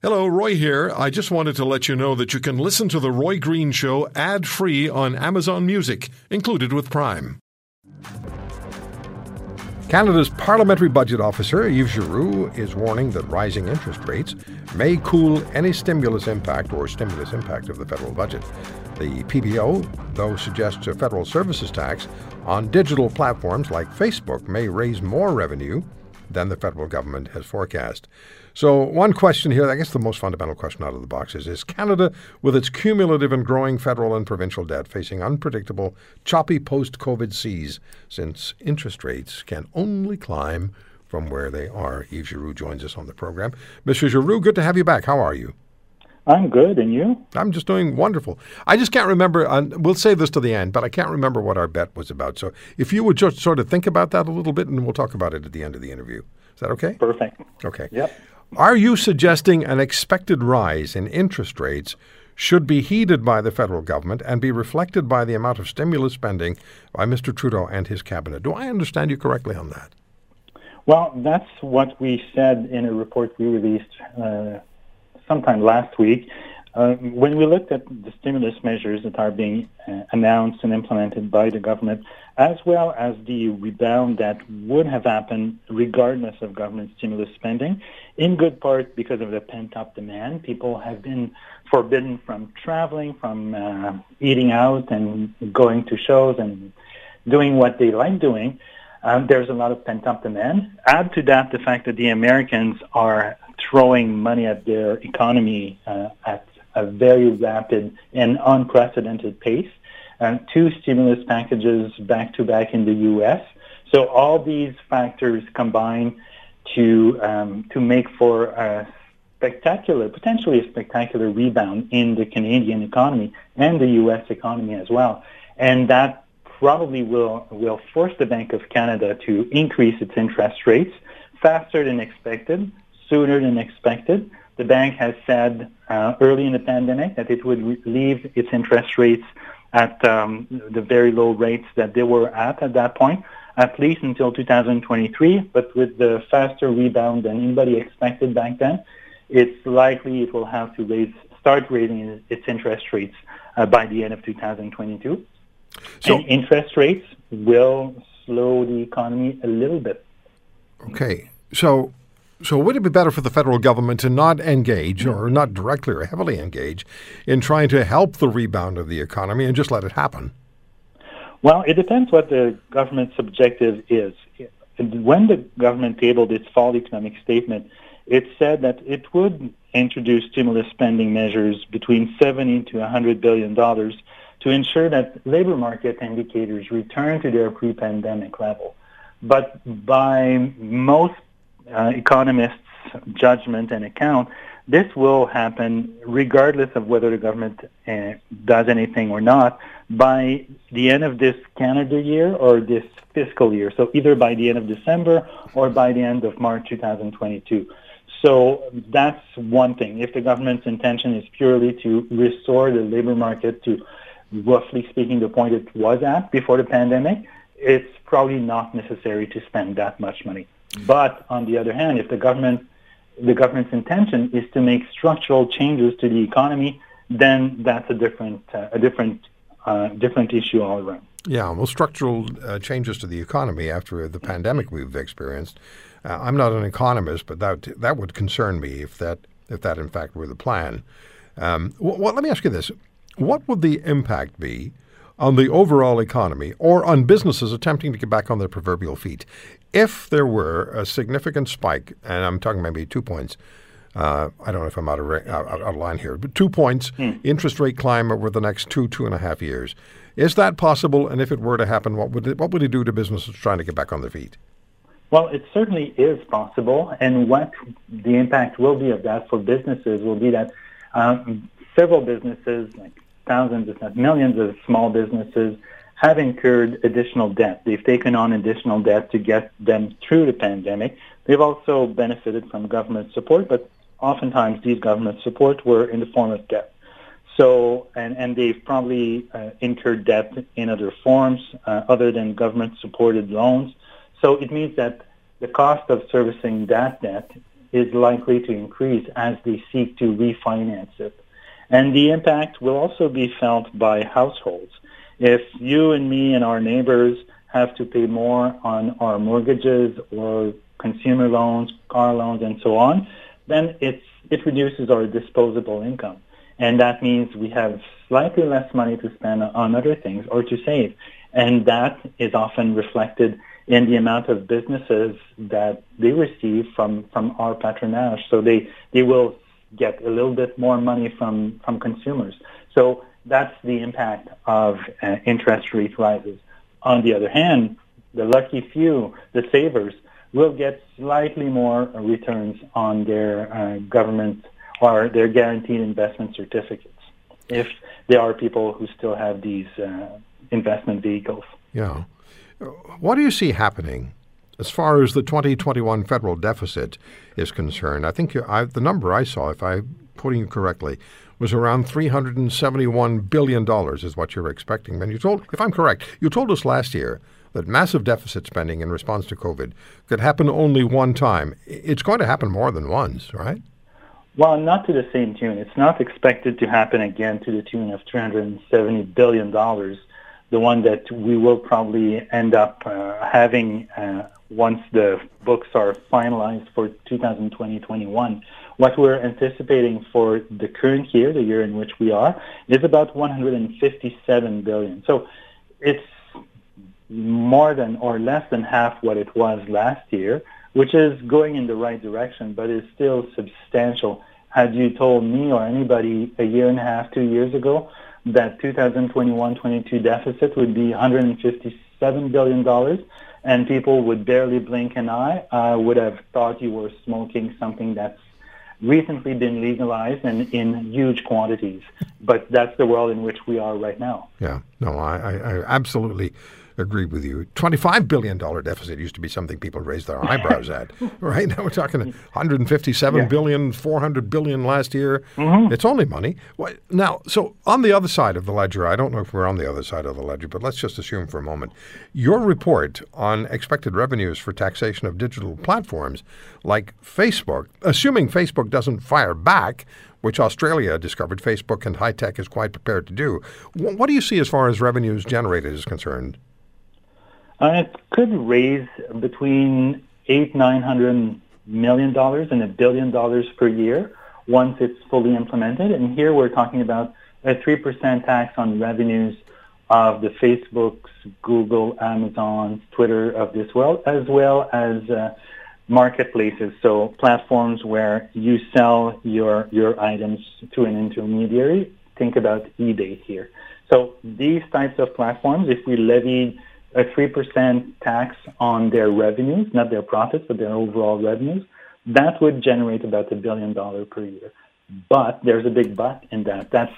Hello, Roy here. I just wanted to let you know that you can listen to The Roy Green Show ad free on Amazon Music, included with Prime. Canada's Parliamentary Budget Officer, Yves Giroux, is warning that rising interest rates may cool any stimulus impact or stimulus impact of the federal budget. The PBO, though, suggests a federal services tax on digital platforms like Facebook may raise more revenue than the federal government has forecast. So, one question here, I guess the most fundamental question out of the box is Is Canada, with its cumulative and growing federal and provincial debt, facing unpredictable, choppy post COVID seas since interest rates can only climb from where they are? Yves Giroux joins us on the program. Mr. Giroux, good to have you back. How are you? I'm good, and you? I'm just doing wonderful. I just can't remember. Uh, we'll save this to the end, but I can't remember what our bet was about. So if you would just sort of think about that a little bit, and we'll talk about it at the end of the interview. Is that okay? Perfect. Okay. Yep. Are you suggesting an expected rise in interest rates should be heeded by the federal government and be reflected by the amount of stimulus spending by Mr. Trudeau and his cabinet? Do I understand you correctly on that? Well, that's what we said in a report we released uh, sometime last week. Uh, when we looked at the stimulus measures that are being uh, announced and implemented by the government, as well as the rebound that would have happened regardless of government stimulus spending, in good part because of the pent-up demand, people have been forbidden from traveling, from uh, eating out and going to shows and doing what they like doing. Um, there's a lot of pent-up demand. Add to that the fact that the Americans are throwing money at their economy uh, at a very rapid and unprecedented pace. Uh, two stimulus packages back to back in the U.S. So all these factors combine to um, to make for a spectacular, potentially a spectacular rebound in the Canadian economy and the U.S. economy as well, and that probably will will force the Bank of Canada to increase its interest rates faster than expected, sooner than expected. The bank has said uh, early in the pandemic that it would re- leave its interest rates at um, the very low rates that they were at at that point, at least until 2023. But with the faster rebound than anybody expected back then, it's likely it will have to raise, start raising its interest rates uh, by the end of 2022. So and interest rates will slow the economy a little bit. Okay. So so, would it be better for the federal government to not engage, or hmm. not directly or heavily engage, in trying to help the rebound of the economy and just let it happen? Well, it depends what the government's objective is. When the government tabled its fall economic statement, it said that it would introduce stimulus spending measures between 70 to 100 billion dollars to ensure that labor market indicators return to their pre-pandemic level. But by most uh, economists' judgment and account, this will happen regardless of whether the government uh, does anything or not by the end of this calendar year or this fiscal year. So either by the end of December or by the end of March 2022. So that's one thing. If the government's intention is purely to restore the labor market to roughly speaking the point it was at before the pandemic, it's probably not necessary to spend that much money. But on the other hand, if the government the government's intention is to make structural changes to the economy, then that's a different uh, a different uh, different issue all around. Yeah, well, structural uh, changes to the economy after the pandemic we've experienced. Uh, I'm not an economist, but that that would concern me if that if that in fact were the plan. Um, well, let me ask you this: What would the impact be on the overall economy or on businesses attempting to get back on their proverbial feet if there were a significant spike, and I'm talking maybe two points, uh, I don't know if I'm out of, out, out of line here, but two points, hmm. interest rate climb over the next two, two and a half years. Is that possible? And if it were to happen, what would it, what would it do to businesses trying to get back on their feet? Well, it certainly is possible. And what the impact will be of that for businesses will be that um, several businesses, like thousands, if not millions of small businesses, have incurred additional debt. They've taken on additional debt to get them through the pandemic. They've also benefited from government support, but oftentimes these government support were in the form of debt. So, and, and they've probably uh, incurred debt in other forms uh, other than government supported loans. So it means that the cost of servicing that debt is likely to increase as they seek to refinance it. And the impact will also be felt by households. If you and me and our neighbors have to pay more on our mortgages or consumer loans, car loans, and so on, then it's, it reduces our disposable income. And that means we have slightly less money to spend on other things or to save. And that is often reflected in the amount of businesses that they receive from, from our patronage. So they, they will get a little bit more money from, from consumers. So that's the impact of uh, interest rate rises. On the other hand, the lucky few, the savers, will get slightly more returns on their uh, government or their guaranteed investment certificates if there are people who still have these uh, investment vehicles. Yeah. What do you see happening as far as the 2021 federal deficit is concerned? I think I, the number I saw, if I'm putting it correctly, was around $371 billion is what you're expecting. And you told, if I'm correct, you told us last year that massive deficit spending in response to COVID could happen only one time. It's going to happen more than once, right? Well, not to the same tune. It's not expected to happen again to the tune of $370 billion, the one that we will probably end up uh, having uh, once the books are finalized for 2020-21. What we're anticipating for the current year, the year in which we are, is about 157 billion. So it's more than or less than half what it was last year, which is going in the right direction, but is still substantial. Had you told me or anybody a year and a half, two years ago, that 2021-22 deficit would be 157 billion dollars, and people would barely blink an eye, I would have thought you were smoking something that's recently been legalized and in huge quantities. But that's the world in which we are right now. Yeah, no, I, I, I absolutely agree with you. $25 billion deficit used to be something people raised their eyebrows at. Right now we're talking 157 yeah. billion, 400 billion last year. Mm-hmm. It's only money. Now, so on the other side of the ledger, I don't know if we're on the other side of the ledger, but let's just assume for a moment. Your report on expected revenues for taxation of digital platforms like Facebook, assuming Facebook doesn't fire back, which Australia discovered Facebook and high tech is quite prepared to do. What do you see as far as revenues generated is concerned? Uh, it could raise between eight, nine hundred million dollars and a billion dollars per year once it's fully implemented. And here we're talking about a three percent tax on revenues of the Facebooks, Google, Amazon, Twitter of this world, as well as uh, marketplaces, so platforms where you sell your your items to an intermediary. Think about eBay here. So these types of platforms, if we levied a 3% tax on their revenues, not their profits, but their overall revenues, that would generate about a billion dollars per year. But there's a big but in that. That's,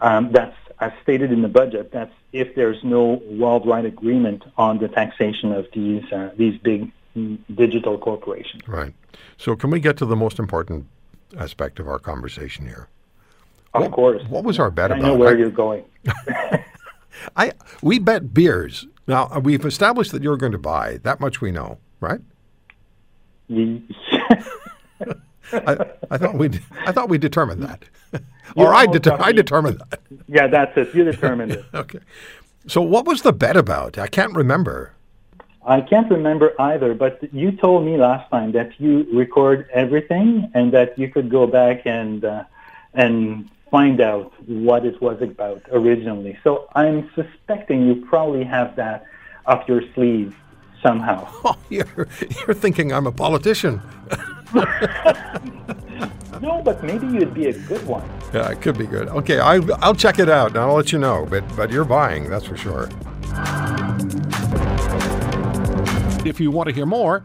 um, that's as stated in the budget, that's if there's no worldwide agreement on the taxation of these, uh, these big digital corporations. Right. So can we get to the most important aspect of our conversation here? Of what, course. What was our bet I about? I know where you're going. I we bet beers. Now uh, we've established that you're going to buy. That much we know, right? I, I, thought we I thought we determined that, or I, det- I determined that. Yeah, that's it. You determined it. okay. So what was the bet about? I can't remember. I can't remember either, but you told me last time that you record everything and that you could go back and uh, and find out what it was about originally. So I'm suspecting you probably have that up your sleeve somehow. Oh, you're, you're thinking I'm a politician. no, but maybe you'd be a good one. Yeah, it could be good. Okay, I, I'll check it out and I'll let you know. But but you're buying, that's for sure. If you want to hear more,